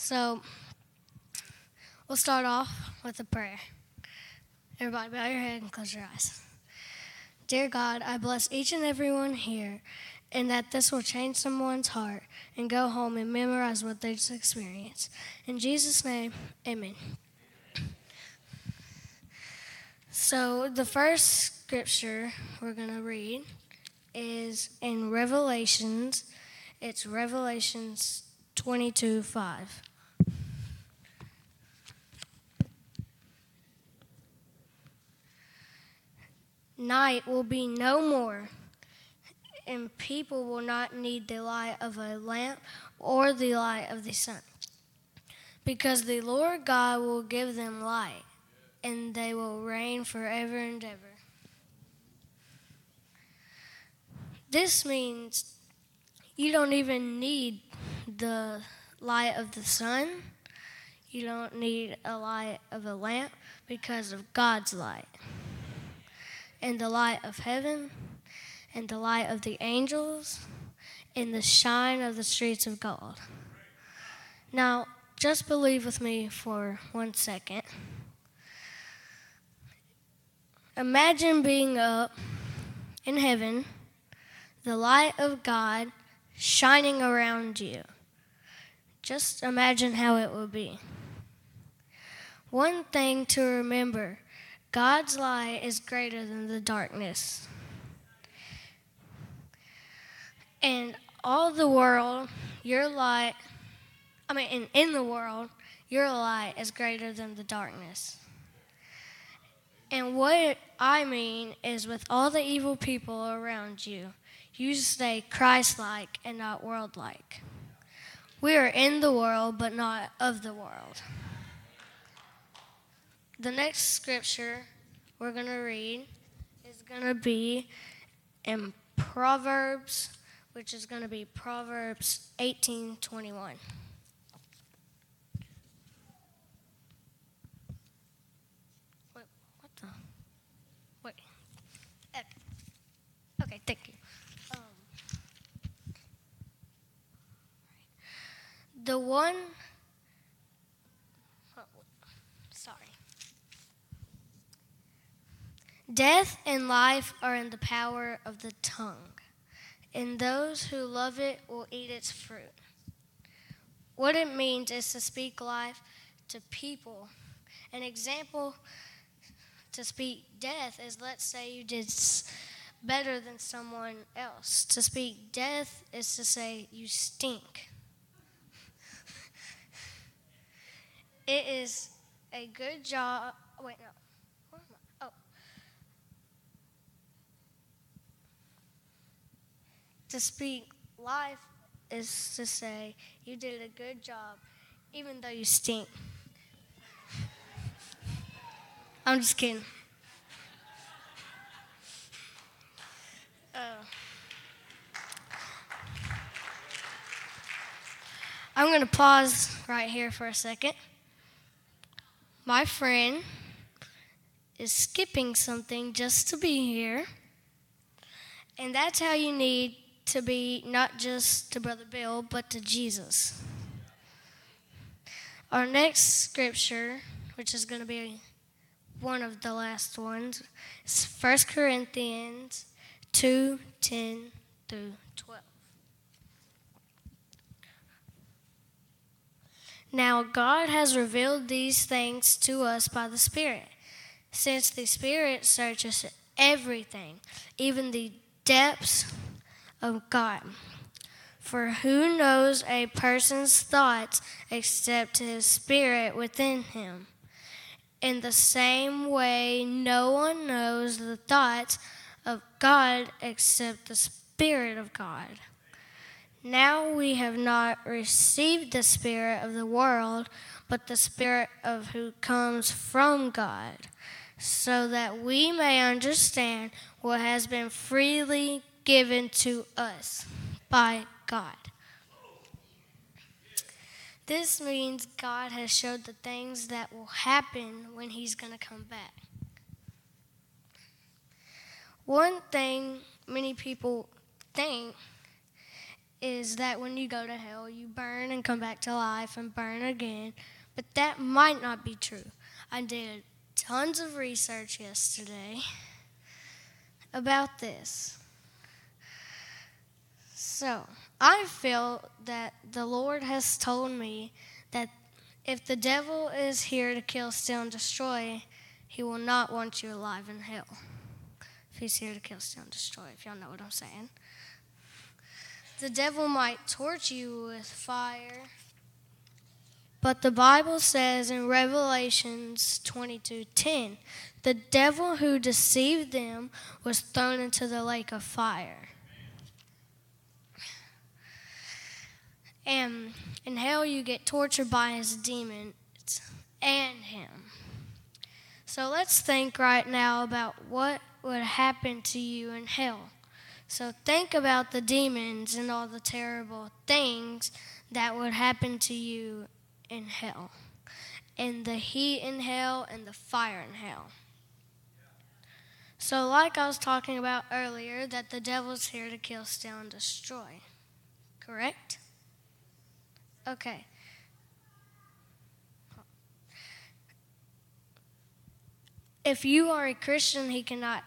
So, we'll start off with a prayer. Everybody, bow your head and close your eyes. Dear God, I bless each and everyone here, and that this will change someone's heart and go home and memorize what they just experienced. In Jesus' name, amen. So, the first scripture we're going to read is in Revelations. It's Revelations 22 5. Night will be no more, and people will not need the light of a lamp or the light of the sun, because the Lord God will give them light, and they will reign forever and ever. This means you don't even need the light of the sun. You don't need a light of a lamp because of God's light. And the light of heaven, and the light of the angels, and the shine of the streets of God. Now, just believe with me for one second. Imagine being up in heaven, the light of God shining around you. Just imagine how it would be. One thing to remember God's light is greater than the darkness. And all the world, your light, I mean, in, in the world, your light is greater than the darkness. And what I mean is, with all the evil people around you, you stay Christ like and not world like. We are in the world, but not of the world. The next scripture we're going to read is going to be in Proverbs, which is going to be Proverbs 18 21. Wait, what the? Wait. Okay, okay thank you. Um, the one. oh, Sorry. Death and life are in the power of the tongue, and those who love it will eat its fruit. What it means is to speak life to people. An example to speak death is let's say you did better than someone else. To speak death is to say you stink. It is a good job. Wait, no. Where am I? Oh. To speak life is to say you did a good job, even though you stink. I'm just kidding. Uh, I'm going to pause right here for a second. My friend is skipping something just to be here. And that's how you need to be not just to Brother Bill, but to Jesus. Our next scripture, which is going to be one of the last ones, is 1 Corinthians 2 10 through 12. Now, God has revealed these things to us by the Spirit, since the Spirit searches everything, even the depths of God. For who knows a person's thoughts except his spirit within him? In the same way, no one knows the thoughts of God except the Spirit of God. Now we have not received the Spirit of the world, but the Spirit of who comes from God, so that we may understand what has been freely given to us by God. This means God has showed the things that will happen when He's going to come back. One thing many people think is that when you go to hell, you burn and come back to life and burn again. But that might not be true. I did tons of research yesterday about this. So, I feel that the Lord has told me that if the devil is here to kill, steal, and destroy, he will not want you alive in hell. If he's here to kill, steal, and destroy, if y'all know what I'm saying. The devil might torture you with fire. But the Bible says in Revelations 22:10, the devil who deceived them was thrown into the lake of fire. And in hell you get tortured by his demons and him. So let's think right now about what would happen to you in hell. So think about the demons and all the terrible things that would happen to you in hell, and the heat in hell, and the fire in hell. So, like I was talking about earlier, that the devil's here to kill, steal, and destroy. Correct? Okay. If you are a Christian, he cannot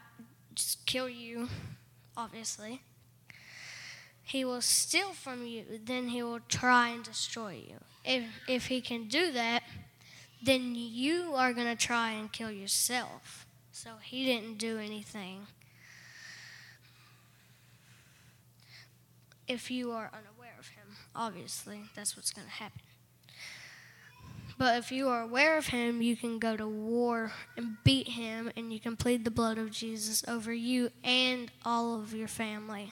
just kill you obviously. He will steal from you, then he will try and destroy you. If, if he can do that, then you are going to try and kill yourself. So he didn't do anything. If you are unaware obviously, that's what's going to happen. But if you are aware of him, you can go to war and beat him, and you can plead the blood of Jesus over you and all of your family.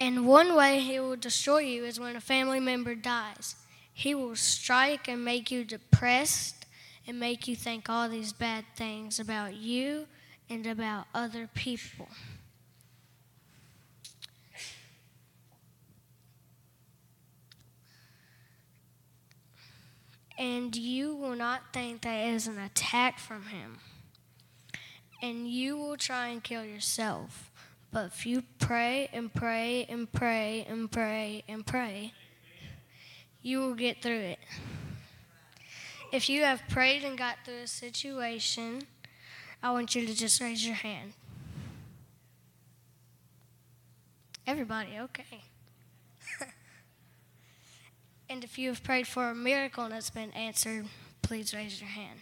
And one way he will destroy you is when a family member dies. He will strike and make you depressed and make you think all these bad things about you and about other people. And you will not think that it is an attack from him. And you will try and kill yourself. But if you pray and pray and pray and pray and pray, you will get through it. If you have prayed and got through a situation, I want you to just raise your hand. Everybody, okay. And if you have prayed for a miracle and it's been answered, please raise your hand.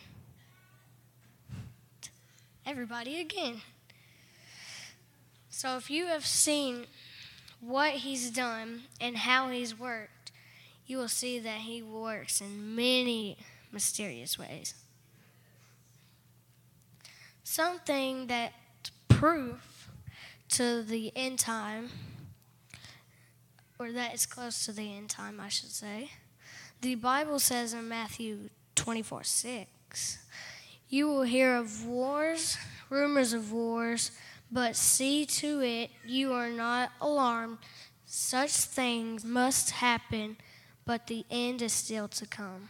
Everybody again. So if you have seen what he's done and how he's worked, you will see that he works in many mysterious ways. Something that proof to the end time or that is close to the end time, I should say. The Bible says in Matthew 24 6, You will hear of wars, rumors of wars, but see to it you are not alarmed. Such things must happen, but the end is still to come.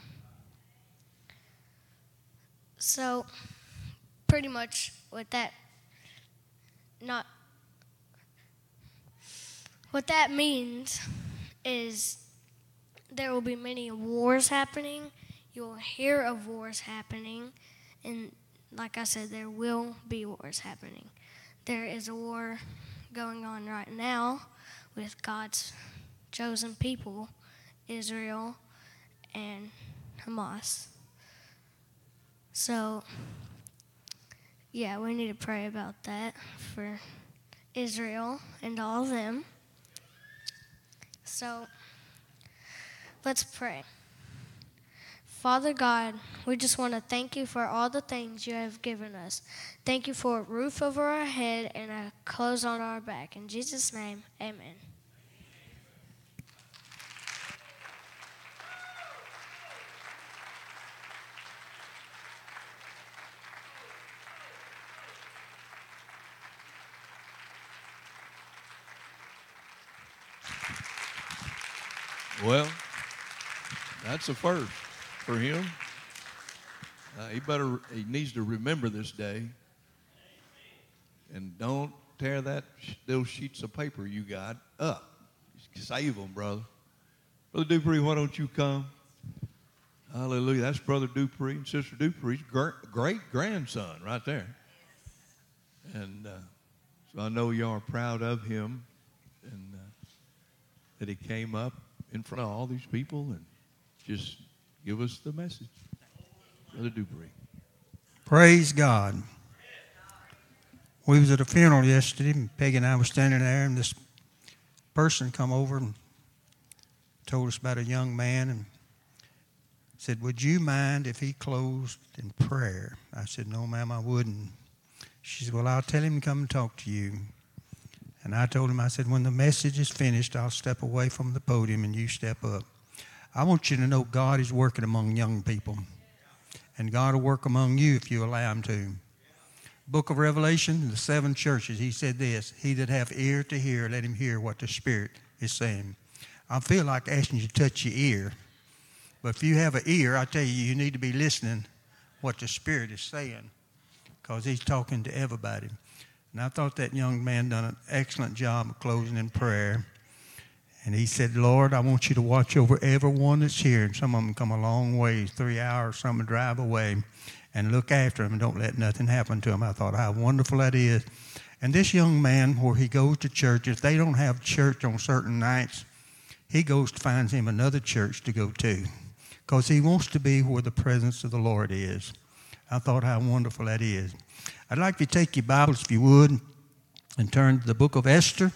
So, pretty much with that, not what that means is there will be many wars happening. You'll hear of wars happening. And like I said, there will be wars happening. There is a war going on right now with God's chosen people, Israel and Hamas. So, yeah, we need to pray about that for Israel and all of them. So let's pray. Father God, we just want to thank you for all the things you have given us. Thank you for a roof over our head and a clothes on our back. In Jesus' name, amen. Well, that's a first for him. Uh, he better he needs to remember this day. And don't tear that those sheets of paper you got up save them, brother. Brother Dupree, why don't you come? Hallelujah. That's Brother Dupree and Sister Dupree's great grandson right there. And uh, so I know you are proud of him and uh, that he came up in front of all these people and just give us the message. Brother Dupree. Praise God. We was at a funeral yesterday, and Peggy and I were standing there, and this person come over and told us about a young man and said, Would you mind if he closed in prayer? I said, No, ma'am, I wouldn't. She said, Well, I'll tell him to come and talk to you. And I told him, I said, When the message is finished, I'll step away from the podium and you step up. I want you to know God is working among young people. And God will work among you if you allow Him to. Book of Revelation, the seven churches, He said this He that hath ear to hear, let him hear what the Spirit is saying. I feel like asking you to touch your ear. But if you have an ear, I tell you, you need to be listening what the Spirit is saying because He's talking to everybody. And I thought that young man done an excellent job of closing in prayer. And he said, Lord, I want you to watch over everyone that's here. And some of them come a long way, three hours, some drive away, and look after them and don't let nothing happen to them. I thought, how wonderful that is. And this young man, where he goes to church, if they don't have church on certain nights, he goes to find him another church to go to because he wants to be where the presence of the Lord is. I thought how wonderful that is. I'd like you to take your Bibles, if you would, and turn to the book of Esther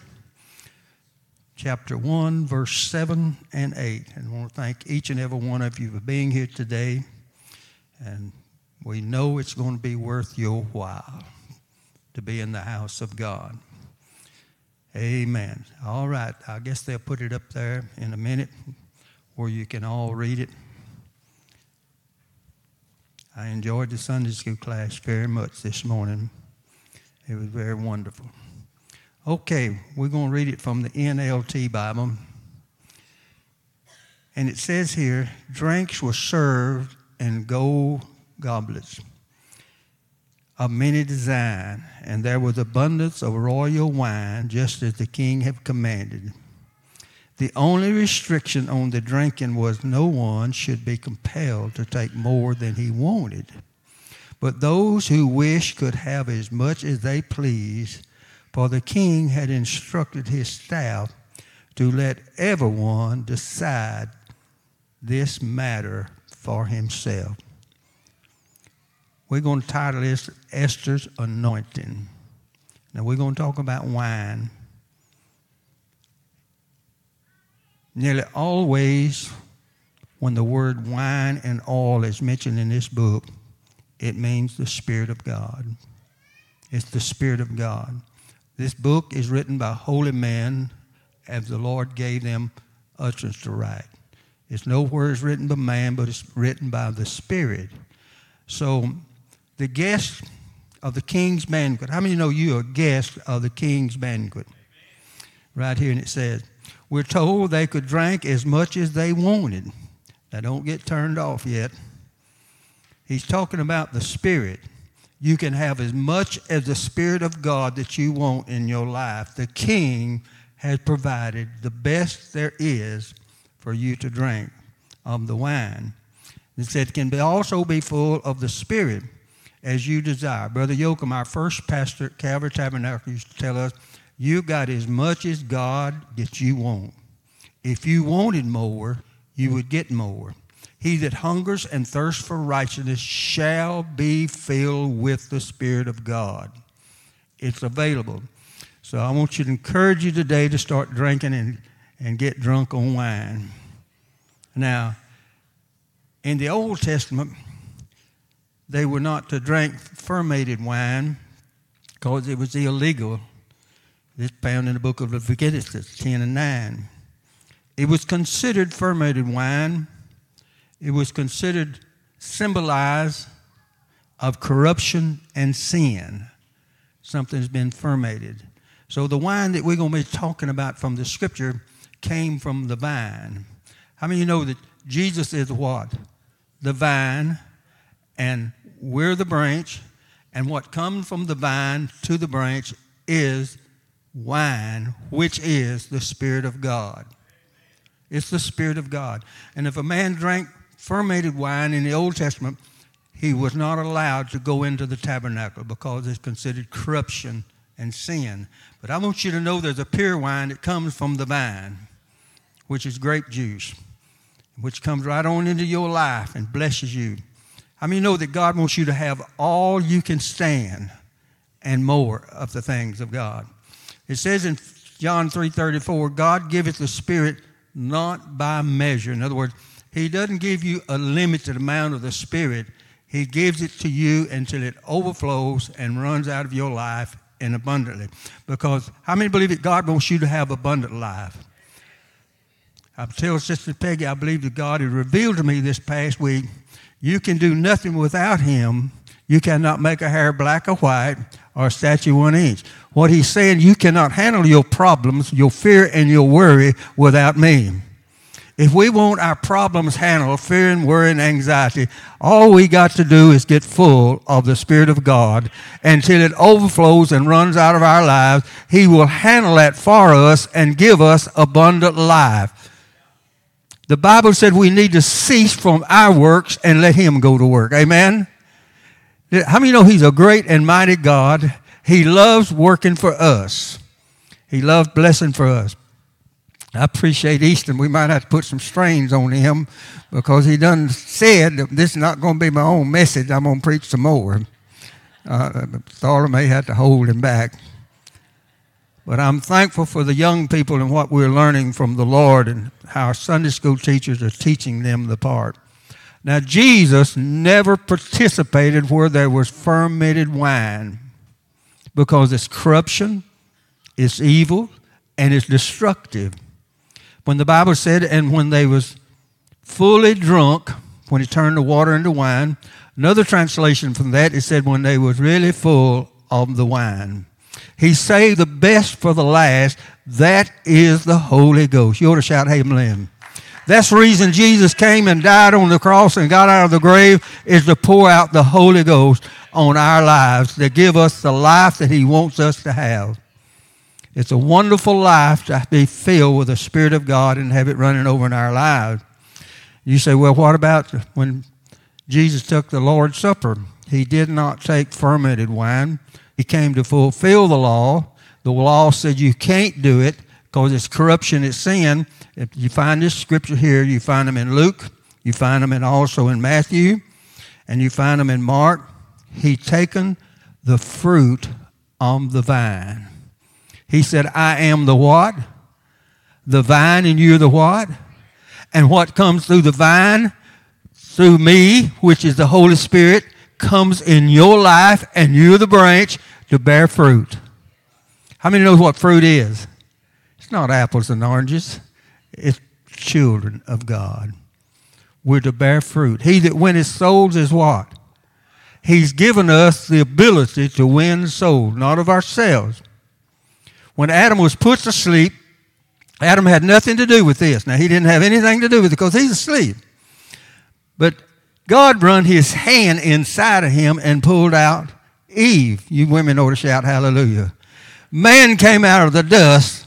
chapter 1, verse 7 and 8. And I want to thank each and every one of you for being here today. And we know it's going to be worth your while to be in the house of God. Amen. All right. I guess they'll put it up there in a minute where you can all read it. I enjoyed the Sunday school class very much this morning. It was very wonderful. Okay, we're going to read it from the NLT Bible. And it says here drinks were served in gold goblets of many design, and there was abundance of royal wine, just as the king had commanded. The only restriction on the drinking was no one should be compelled to take more than he wanted. But those who wished could have as much as they pleased for the king had instructed his staff to let everyone decide this matter for himself. We're going to title this Esther's Anointing. Now, we're going to talk about wine. Nearly always, when the word wine and oil is mentioned in this book, it means the Spirit of God. It's the Spirit of God. This book is written by holy men as the Lord gave them utterance to write. It's nowhere is written by man, but it's written by the Spirit. So the guest of the king's banquet. How many know you are a guest of the king's banquet? Right here, and it says, we're told they could drink as much as they wanted. Now, don't get turned off yet. He's talking about the Spirit you can have as much as the Spirit of God that you want in your life. The King has provided the best there is for you to drink of the wine. It said it can be also be full of the Spirit as you desire. Brother Yoakum, our first pastor at Calvary Tabernacle, used to tell us, you got as much as God that you want. If you wanted more, you would get more. He that hungers and thirsts for righteousness shall be filled with the Spirit of God. It's available. So I want you to encourage you today to start drinking and, and get drunk on wine. Now, in the Old Testament, they were not to drink fermented wine because it was illegal. It's found in the book of Leviticus 10 and 9. It was considered fermented wine it was considered symbolized of corruption and sin. Something's been fermented. So the wine that we're going to be talking about from the scripture came from the vine. How many of you know that Jesus is what? The vine, and we're the branch, and what comes from the vine to the branch is wine, which is the Spirit of God. It's the Spirit of God. And if a man drank fermented wine in the Old Testament, he was not allowed to go into the tabernacle because it's considered corruption and sin. But I want you to know there's a pure wine that comes from the vine, which is grape juice, which comes right on into your life and blesses you. I mean, you know that God wants you to have all you can stand and more of the things of God. It says in John 3:34, God giveth the Spirit not by measure. In other words, He doesn't give you a limited amount of the Spirit. He gives it to you until it overflows and runs out of your life and abundantly. Because how many believe that God wants you to have abundant life? I tell Sister Peggy, I believe that God has revealed to me this past week, you can do nothing without Him. You cannot make a hair black or white or a statue one inch. What He's saying, you cannot handle your problems, your fear, and your worry without me. If we want our problems handled, fear and worry and anxiety, all we got to do is get full of the Spirit of God until it overflows and runs out of our lives. He will handle that for us and give us abundant life. The Bible said we need to cease from our works and let Him go to work. Amen? How many know He's a great and mighty God? He loves working for us. He loves blessing for us. I appreciate Easton. We might have to put some strains on him because he done said this is not going to be my own message. I'm going to preach some more. Uh, may have to hold him back. But I'm thankful for the young people and what we're learning from the Lord and how our Sunday school teachers are teaching them the part. Now, Jesus never participated where there was fermented wine because it's corruption, it's evil, and it's destructive when the Bible said, and when they was fully drunk, when he turned the water into wine, another translation from that, it said when they was really full of the wine. He saved the best for the last. That is the Holy Ghost. You ought to shout, Amen. That's the reason Jesus came and died on the cross and got out of the grave is to pour out the Holy Ghost on our lives, to give us the life that he wants us to have. It's a wonderful life to be filled with the Spirit of God and have it running over in our lives. You say, well, what about when Jesus took the Lord's Supper? He did not take fermented wine. He came to fulfill the law. The law said you can't do it because it's corruption, it's sin. If you find this scripture here, you find them in Luke, you find them in also in Matthew, and you find them in Mark. He taken the fruit on the vine. He said, I am the what? The vine, and you're the what? And what comes through the vine, through me, which is the Holy Spirit, comes in your life, and you're the branch to bear fruit. How many knows what fruit is? It's not apples and oranges. It's children of God. We're to bear fruit. He that winneth souls is what? He's given us the ability to win souls, not of ourselves when Adam was put to sleep, Adam had nothing to do with this. Now, he didn't have anything to do with it because he's asleep. But God run his hand inside of him and pulled out Eve. You women ought to shout hallelujah. Man came out of the dust,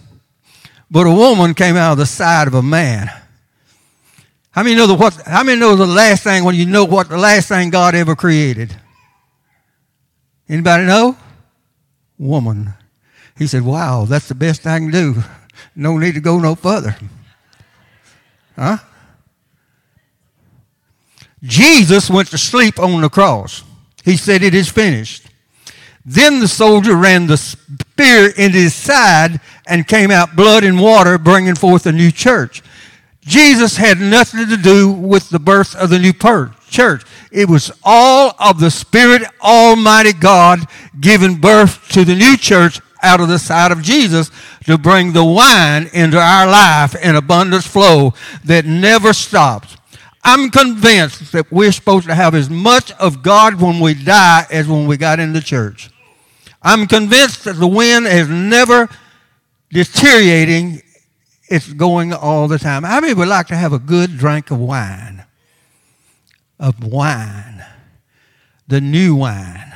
but a woman came out of the side of a man. How many know the what? How many know the last thing when you know what the last thing God ever created? Anybody know? Woman. He said, Wow, that's the best I can do. No need to go no further. Huh? Jesus went to sleep on the cross. He said, It is finished. Then the soldier ran the spear into his side and came out blood and water, bringing forth a new church. Jesus had nothing to do with the birth of the new church. It was all of the Spirit Almighty God giving birth to the new church out of the side of Jesus to bring the wine into our life in abundance flow that never stops. I'm convinced that we're supposed to have as much of God when we die as when we got in the church. I'm convinced that the wind is never deteriorating, it's going all the time. How many would like to have a good drink of wine? Of wine. The new wine.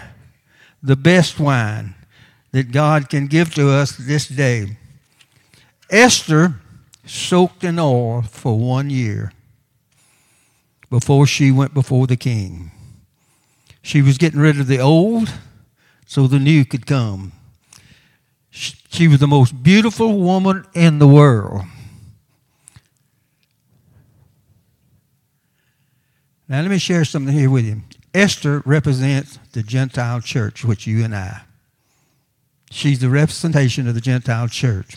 The best wine that God can give to us this day. Esther soaked in oil for one year before she went before the king. She was getting rid of the old so the new could come. She was the most beautiful woman in the world. Now, let me share something here with you. Esther represents the Gentile church, which you and I. She's the representation of the Gentile church.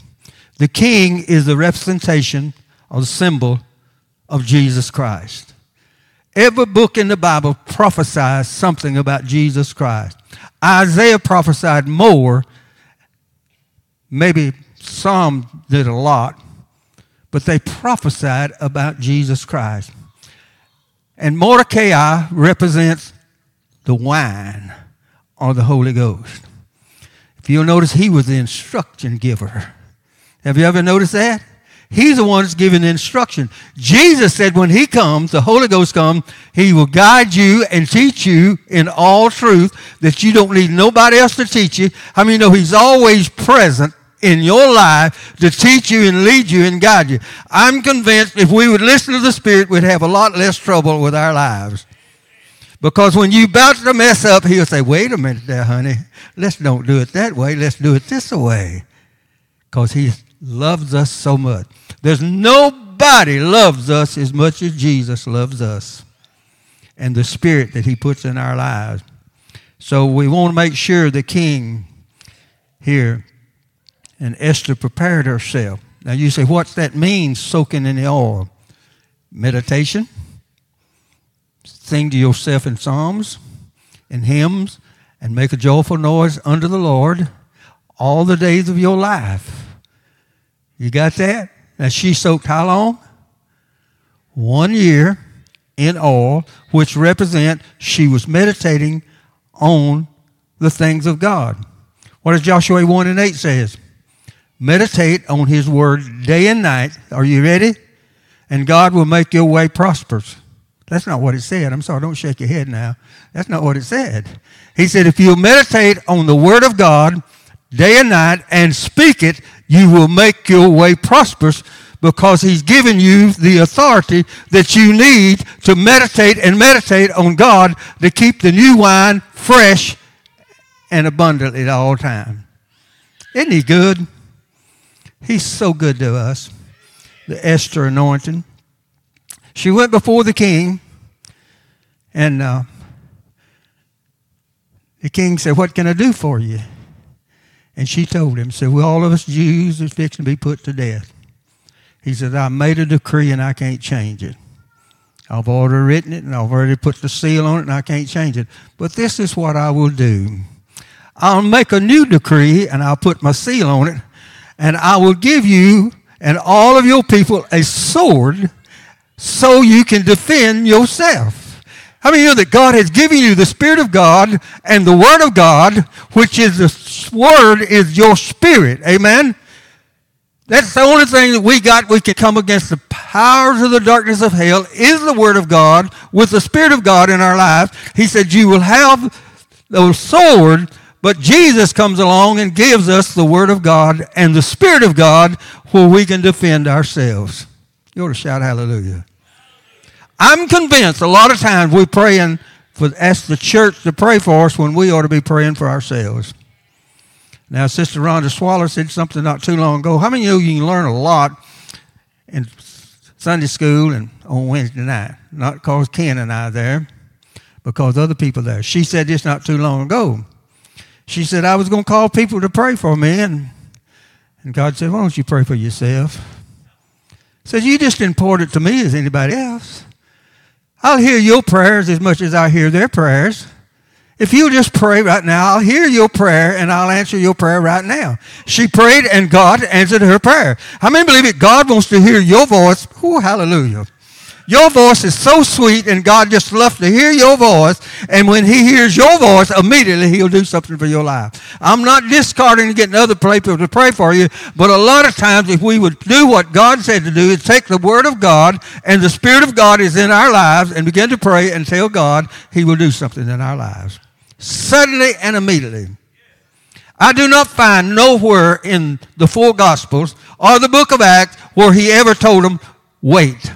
The king is the representation or the symbol of Jesus Christ. Every book in the Bible prophesies something about Jesus Christ. Isaiah prophesied more. Maybe some did a lot, but they prophesied about Jesus Christ. And Mordecai represents the wine or the Holy Ghost. If you'll notice, he was the instruction giver. Have you ever noticed that? He's the one that's giving the instruction. Jesus said when he comes, the Holy Ghost comes, he will guide you and teach you in all truth that you don't need nobody else to teach you. I mean, you know he's always present in your life to teach you and lead you and guide you. I'm convinced if we would listen to the Spirit, we'd have a lot less trouble with our lives. Because when you about to mess up, he'll say, wait a minute there, honey. Let's don't do it that way. Let's do it this way. Because he loves us so much. There's nobody loves us as much as Jesus loves us and the spirit that he puts in our lives. So we want to make sure the king here and Esther prepared herself. Now you say, what's that mean, soaking in the oil? Meditation. Sing to yourself in psalms and hymns and make a joyful noise unto the Lord all the days of your life. You got that? Now she soaked how long? One year in oil, which represent she was meditating on the things of God. What does Joshua 1 and 8 says? Meditate on his word day and night. Are you ready? And God will make your way prosperous. That's not what it said. I'm sorry, don't shake your head now. That's not what it said. He said, if you meditate on the word of God day and night and speak it, you will make your way prosperous because he's given you the authority that you need to meditate and meditate on God to keep the new wine fresh and abundant at all times. Isn't he good? He's so good to us. The Esther anointing. She went before the king, and uh, the king said, What can I do for you? And she told him, said, Well, all of us Jews are fixing to be put to death. He said, I made a decree and I can't change it. I've already written it and I've already put the seal on it and I can't change it. But this is what I will do. I'll make a new decree and I'll put my seal on it and I will give you and all of your people a sword so you can defend yourself. How many of know that God has given you the Spirit of God and the Word of God, which is the Word is your spirit. Amen? That's the only thing that we got. We can come against the powers of the darkness of hell is the Word of God with the Spirit of God in our lives. He said, You will have the sword but Jesus comes along and gives us the Word of God and the Spirit of God where we can defend ourselves. You ought to shout hallelujah. I'm convinced a lot of times we're praying for ask the church to pray for us when we ought to be praying for ourselves. Now, Sister Rhonda Swaller said something not too long ago. How many of you can learn a lot in Sunday school and on Wednesday night? Not because Ken and I are there, because other people there. She said this not too long ago she said, I was going to call people to pray for me. And, and God said, Why don't you pray for yourself? Says, You just important to me as anybody else. I'll hear your prayers as much as I hear their prayers. If you just pray right now, I'll hear your prayer and I'll answer your prayer right now. She prayed and God answered her prayer. How many believe it? God wants to hear your voice. Oh, hallelujah. Your voice is so sweet, and God just loves to hear your voice. And when He hears your voice, immediately He'll do something for your life. I'm not discarding getting other people to pray for you, but a lot of times, if we would do what God said to do, is take the Word of God and the Spirit of God is in our lives and begin to pray and tell God He will do something in our lives. Suddenly and immediately. I do not find nowhere in the four Gospels or the book of Acts where he ever told them, wait.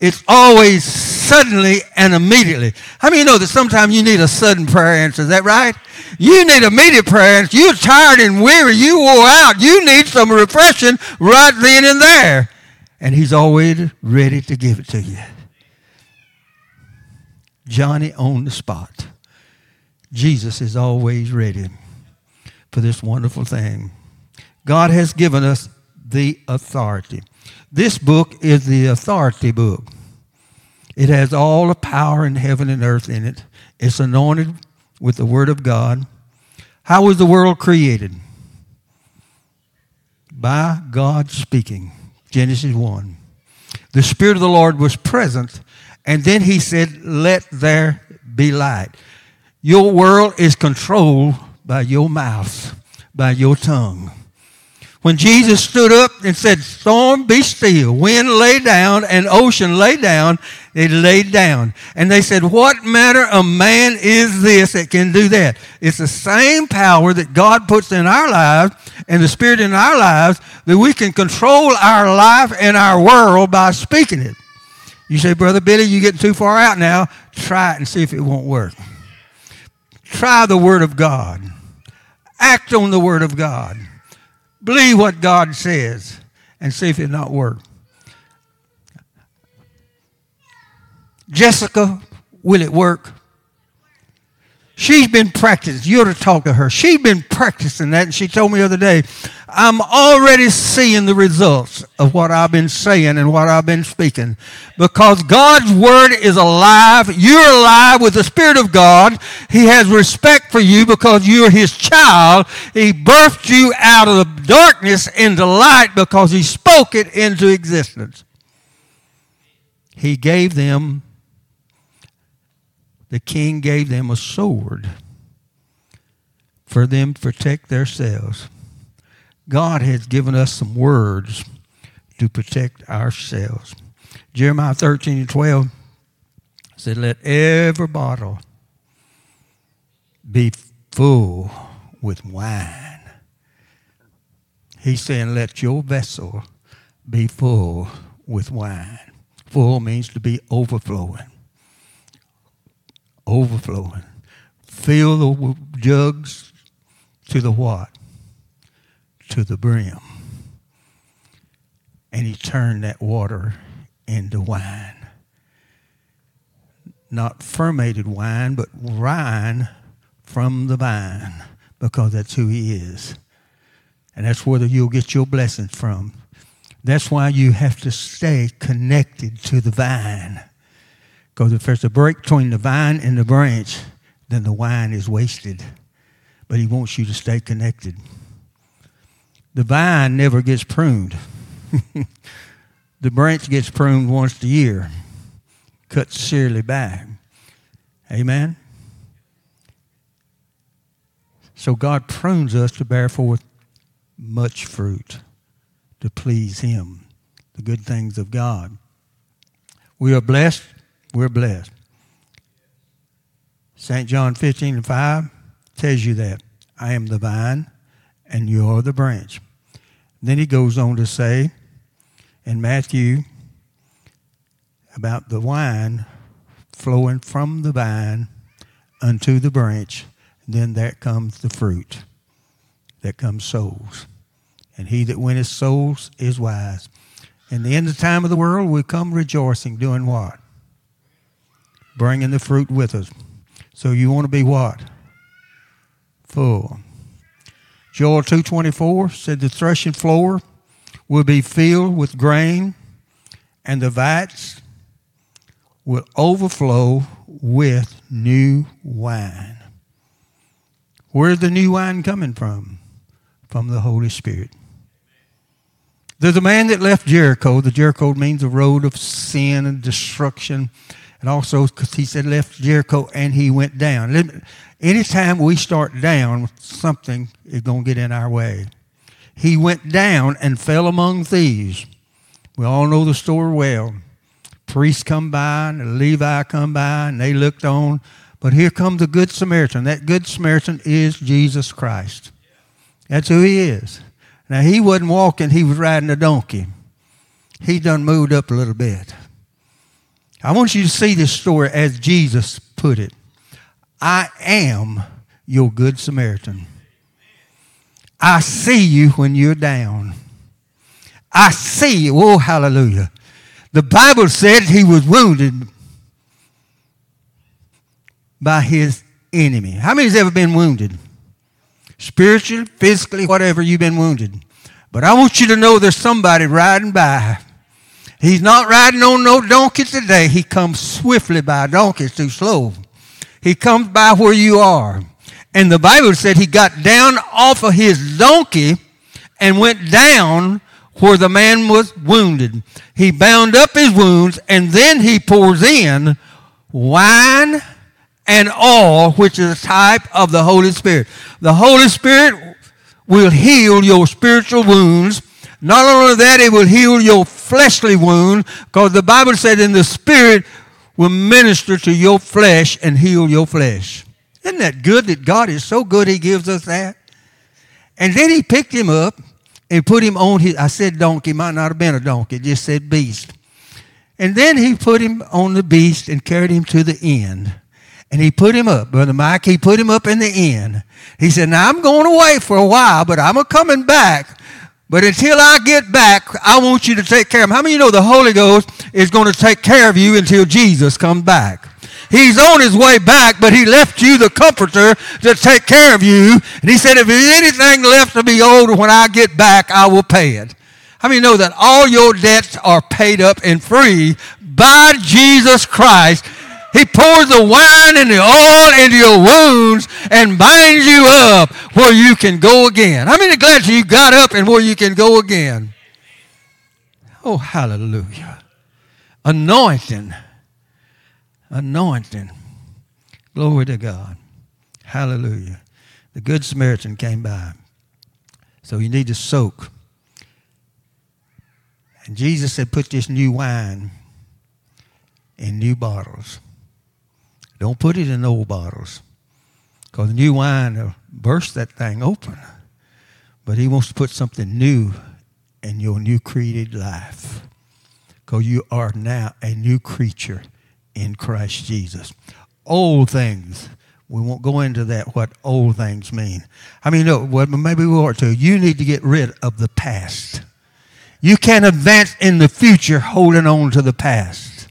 It's always suddenly and immediately. How many know that sometimes you need a sudden prayer answer? Is that right? You need immediate prayer answer. You're tired and weary. You wore out. You need some refreshing right then and there. And he's always ready to give it to you. Johnny on the spot. Jesus is always ready for this wonderful thing. God has given us the authority. This book is the authority book. It has all the power in heaven and earth in it. It's anointed with the Word of God. How was the world created? By God speaking. Genesis 1. The Spirit of the Lord was present, and then He said, Let there be light. Your world is controlled by your mouth, by your tongue. When Jesus stood up and said, Storm, be still, wind lay down, and ocean lay down, they laid down. And they said, What manner of man is this that can do that? It's the same power that God puts in our lives and the Spirit in our lives that we can control our life and our world by speaking it. You say, Brother Billy, you're getting too far out now. Try it and see if it won't work. Try the Word of God. Act on the Word of God. Believe what God says and see if it not work. Jessica, will it work? She's been practicing. You ought to talk to her. She's been practicing that, and she told me the other day, I'm already seeing the results of what I've been saying and what I've been speaking. Because God's word is alive. You're alive with the Spirit of God. He has respect for you because you're his child. He birthed you out of the darkness into light because he spoke it into existence. He gave them the king gave them a sword for them to protect themselves. God has given us some words to protect ourselves. Jeremiah 13 and 12 said, Let every bottle be full with wine. He's saying, Let your vessel be full with wine. Full means to be overflowing overflowing. Fill the jugs to the what? To the brim. And he turned that water into wine. Not fermented wine, but wine from the vine, because that's who he is. And that's where you'll get your blessings from. That's why you have to stay connected to the vine. Because if there's a break between the vine and the branch, then the wine is wasted. But he wants you to stay connected. The vine never gets pruned. the branch gets pruned once a year, cut severely back. Amen? So God prunes us to bear forth much fruit, to please Him, the good things of God. We are blessed we're blessed. St. John 15 and 5 tells you that. I am the vine and you are the branch. Then he goes on to say in Matthew about the wine flowing from the vine unto the branch. Then that comes the fruit. That comes souls. And he that winneth souls is wise. In the end of the time of the world, we come rejoicing, doing what? Bringing the fruit with us. So you want to be what? Full. Joel 2:24 said the threshing floor will be filled with grain and the vats will overflow with new wine. Where's the new wine coming from? From the Holy Spirit. There's a man that left Jericho. The Jericho means a road of sin and destruction and also because he said left Jericho and he went down. Anytime we start down, something is going to get in our way. He went down and fell among thieves. We all know the story well. Priests come by and Levi come by and they looked on, But here comes the Good Samaritan. That Good Samaritan is Jesus Christ. That's who he is. Now, he wasn't walking, he was riding a donkey. He done moved up a little bit. I want you to see this story as Jesus put it I am your Good Samaritan. I see you when you're down. I see you. Oh, hallelujah. The Bible said he was wounded by his enemy. How many has ever been wounded? Spiritually, physically, whatever, you've been wounded. But I want you to know there's somebody riding by. He's not riding on no donkey today. He comes swiftly by. Donkey's too slow. He comes by where you are. And the Bible said he got down off of his donkey and went down where the man was wounded. He bound up his wounds and then he pours in wine and oil, which is a type of the Holy Spirit. The Holy Spirit will heal your spiritual wounds. Not only that, it will heal your fleshly wound, because the Bible said in the Spirit will minister to your flesh and heal your flesh. Isn't that good that God is so good he gives us that? And then he picked him up and put him on his, I said donkey, might not have been a donkey, it just said beast. And then he put him on the beast and carried him to the inn. And he put him up, Brother Mike, he put him up in the inn. He said, Now I'm going away for a while, but I'm a coming back. But until I get back, I want you to take care of him. How many you know the Holy Ghost is going to take care of you until Jesus comes back? He's on his way back, but he left you the comforter to take care of you. And he said, if there's anything left to be owed when I get back, I will pay it. How many know that all your debts are paid up and free by Jesus Christ? He pours the wine and the oil into your wounds and binds you up where you can go again. How many glad you got up and where you can go again? Oh, hallelujah. Anointing. Anointing. Glory to God. Hallelujah. The Good Samaritan came by. So you need to soak. And Jesus said, put this new wine in new bottles. Don't put it in old bottles because new wine will burst that thing open. But he wants to put something new in your new created life because you are now a new creature in Christ Jesus. Old things, we won't go into that, what old things mean. I mean, no, well, maybe we ought to. You need to get rid of the past. You can't advance in the future holding on to the past.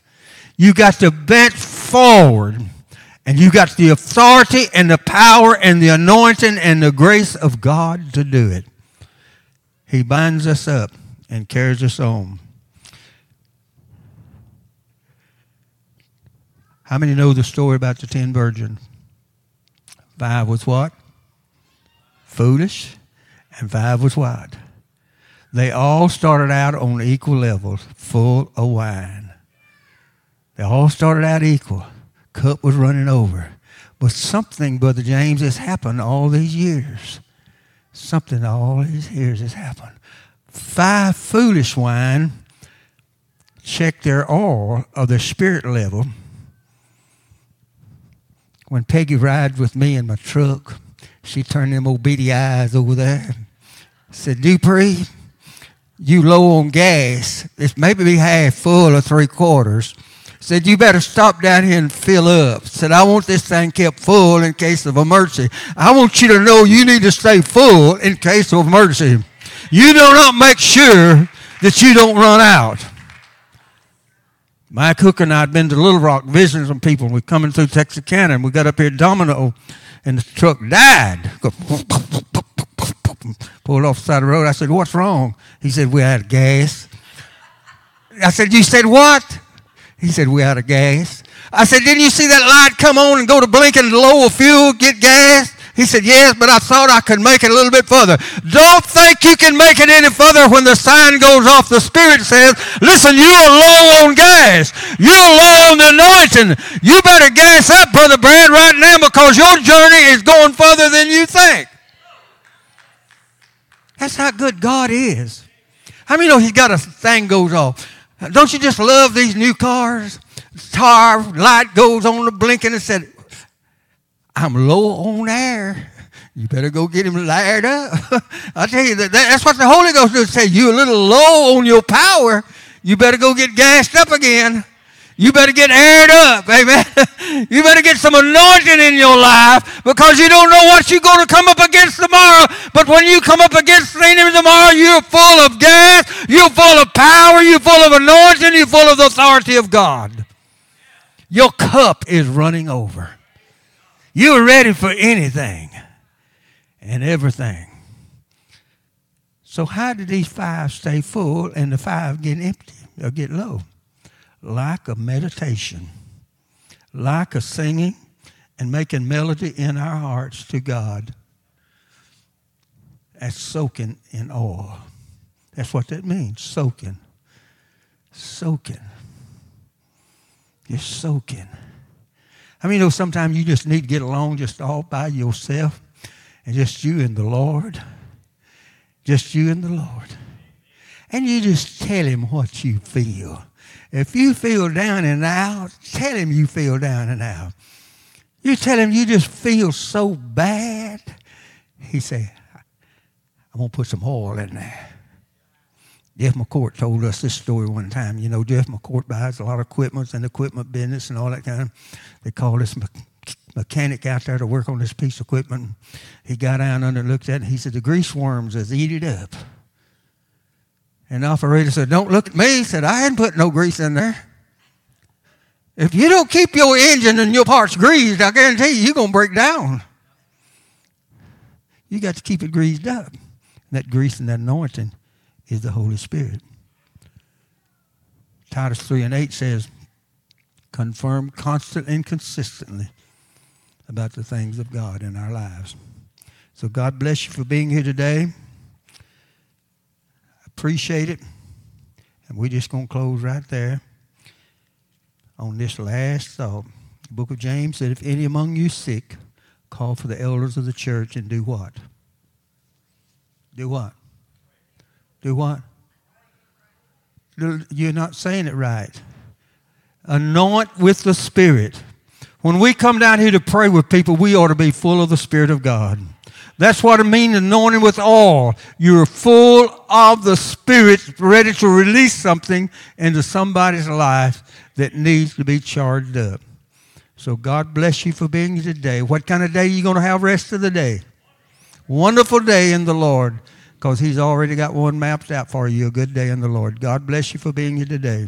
You got to advance forward and you got the authority and the power and the anointing and the grace of God to do it. He binds us up and carries us on. How many know the story about the ten virgins? Five was what? Foolish, and five was what? They all started out on equal levels, full of wine. They all started out equal cup was running over. But something, Brother James, has happened all these years. Something all these years has happened. Five foolish wine checked their oil of their spirit level. When Peggy rides with me in my truck, she turned them old beady eyes over there. Said, Dupree, you low on gas. It's maybe be half full or three quarters said, You better stop down here and fill up. Said, I want this thing kept full in case of emergency. I want you to know you need to stay full in case of emergency. You do not make sure that you don't run out. Mike Hooker and I had been to Little Rock visiting some people. We're coming through Texarkana and we got up here Domino and the truck died. Pulled off the side of the road. I said, What's wrong? He said, We had gas. I said, You said what? He said, We out of gas. I said, Didn't you see that light come on and go to blinking lower fuel, get gas? He said, Yes, but I thought I could make it a little bit further. Don't think you can make it any further when the sign goes off. The Spirit says, Listen, you're low on gas. You're low on the anointing. You better gas up, Brother Brad, right now because your journey is going further than you think. That's how good God is. How many know He's got a thing goes off? Don't you just love these new cars? Tar light goes on the blinking and said, I'm low on air. You better go get him layered up. I tell you that, that's what the Holy Ghost does. Say you're a little low on your power. You better go get gassed up again. You better get aired up, amen. you better get some anointing in your life because you don't know what you're going to come up against tomorrow. But when you come up against the enemy tomorrow, you're full of gas, you're full of power, you're full of anointing, you're full of the authority of God. Your cup is running over. You're ready for anything and everything. So, how did these five stay full and the five get empty or get low? Like a meditation, like a singing and making melody in our hearts to God. That's soaking in oil. That's what that means soaking. Soaking. You're soaking. I mean, you know, sometimes you just need to get along just all by yourself and just you and the Lord. Just you and the Lord. And you just tell him what you feel. If you feel down and out, tell him you feel down and out. You tell him you just feel so bad. He said, I'm going to put some oil in there. Jeff McCourt told us this story one time. You know, Jeff McCourt buys a lot of equipment and equipment business and all that kind of. They call this mechanic out there to work on this piece of equipment. He got down under and looked at it. And he said, The grease worms has eat it up. And the operator said, Don't look at me. He said, I hadn't put no grease in there. If you don't keep your engine and your parts greased, I guarantee you, you're going to break down. You got to keep it greased up. And that grease and that anointing is the Holy Spirit. Titus 3 and 8 says, confirm constantly and consistently about the things of God in our lives. So God bless you for being here today. Appreciate it. And we're just going to close right there on this last thought. The book of James said, if any among you sick, call for the elders of the church and do what? Do what? Do what? You're not saying it right. Anoint with the Spirit. When we come down here to pray with people, we ought to be full of the Spirit of God. That's what it means anointing with oil. You're full of the Spirit, ready to release something into somebody's life that needs to be charged up. So God bless you for being here today. What kind of day are you going to have rest of the day? Wonderful day in the Lord because he's already got one mapped out for you. A good day in the Lord. God bless you for being here today.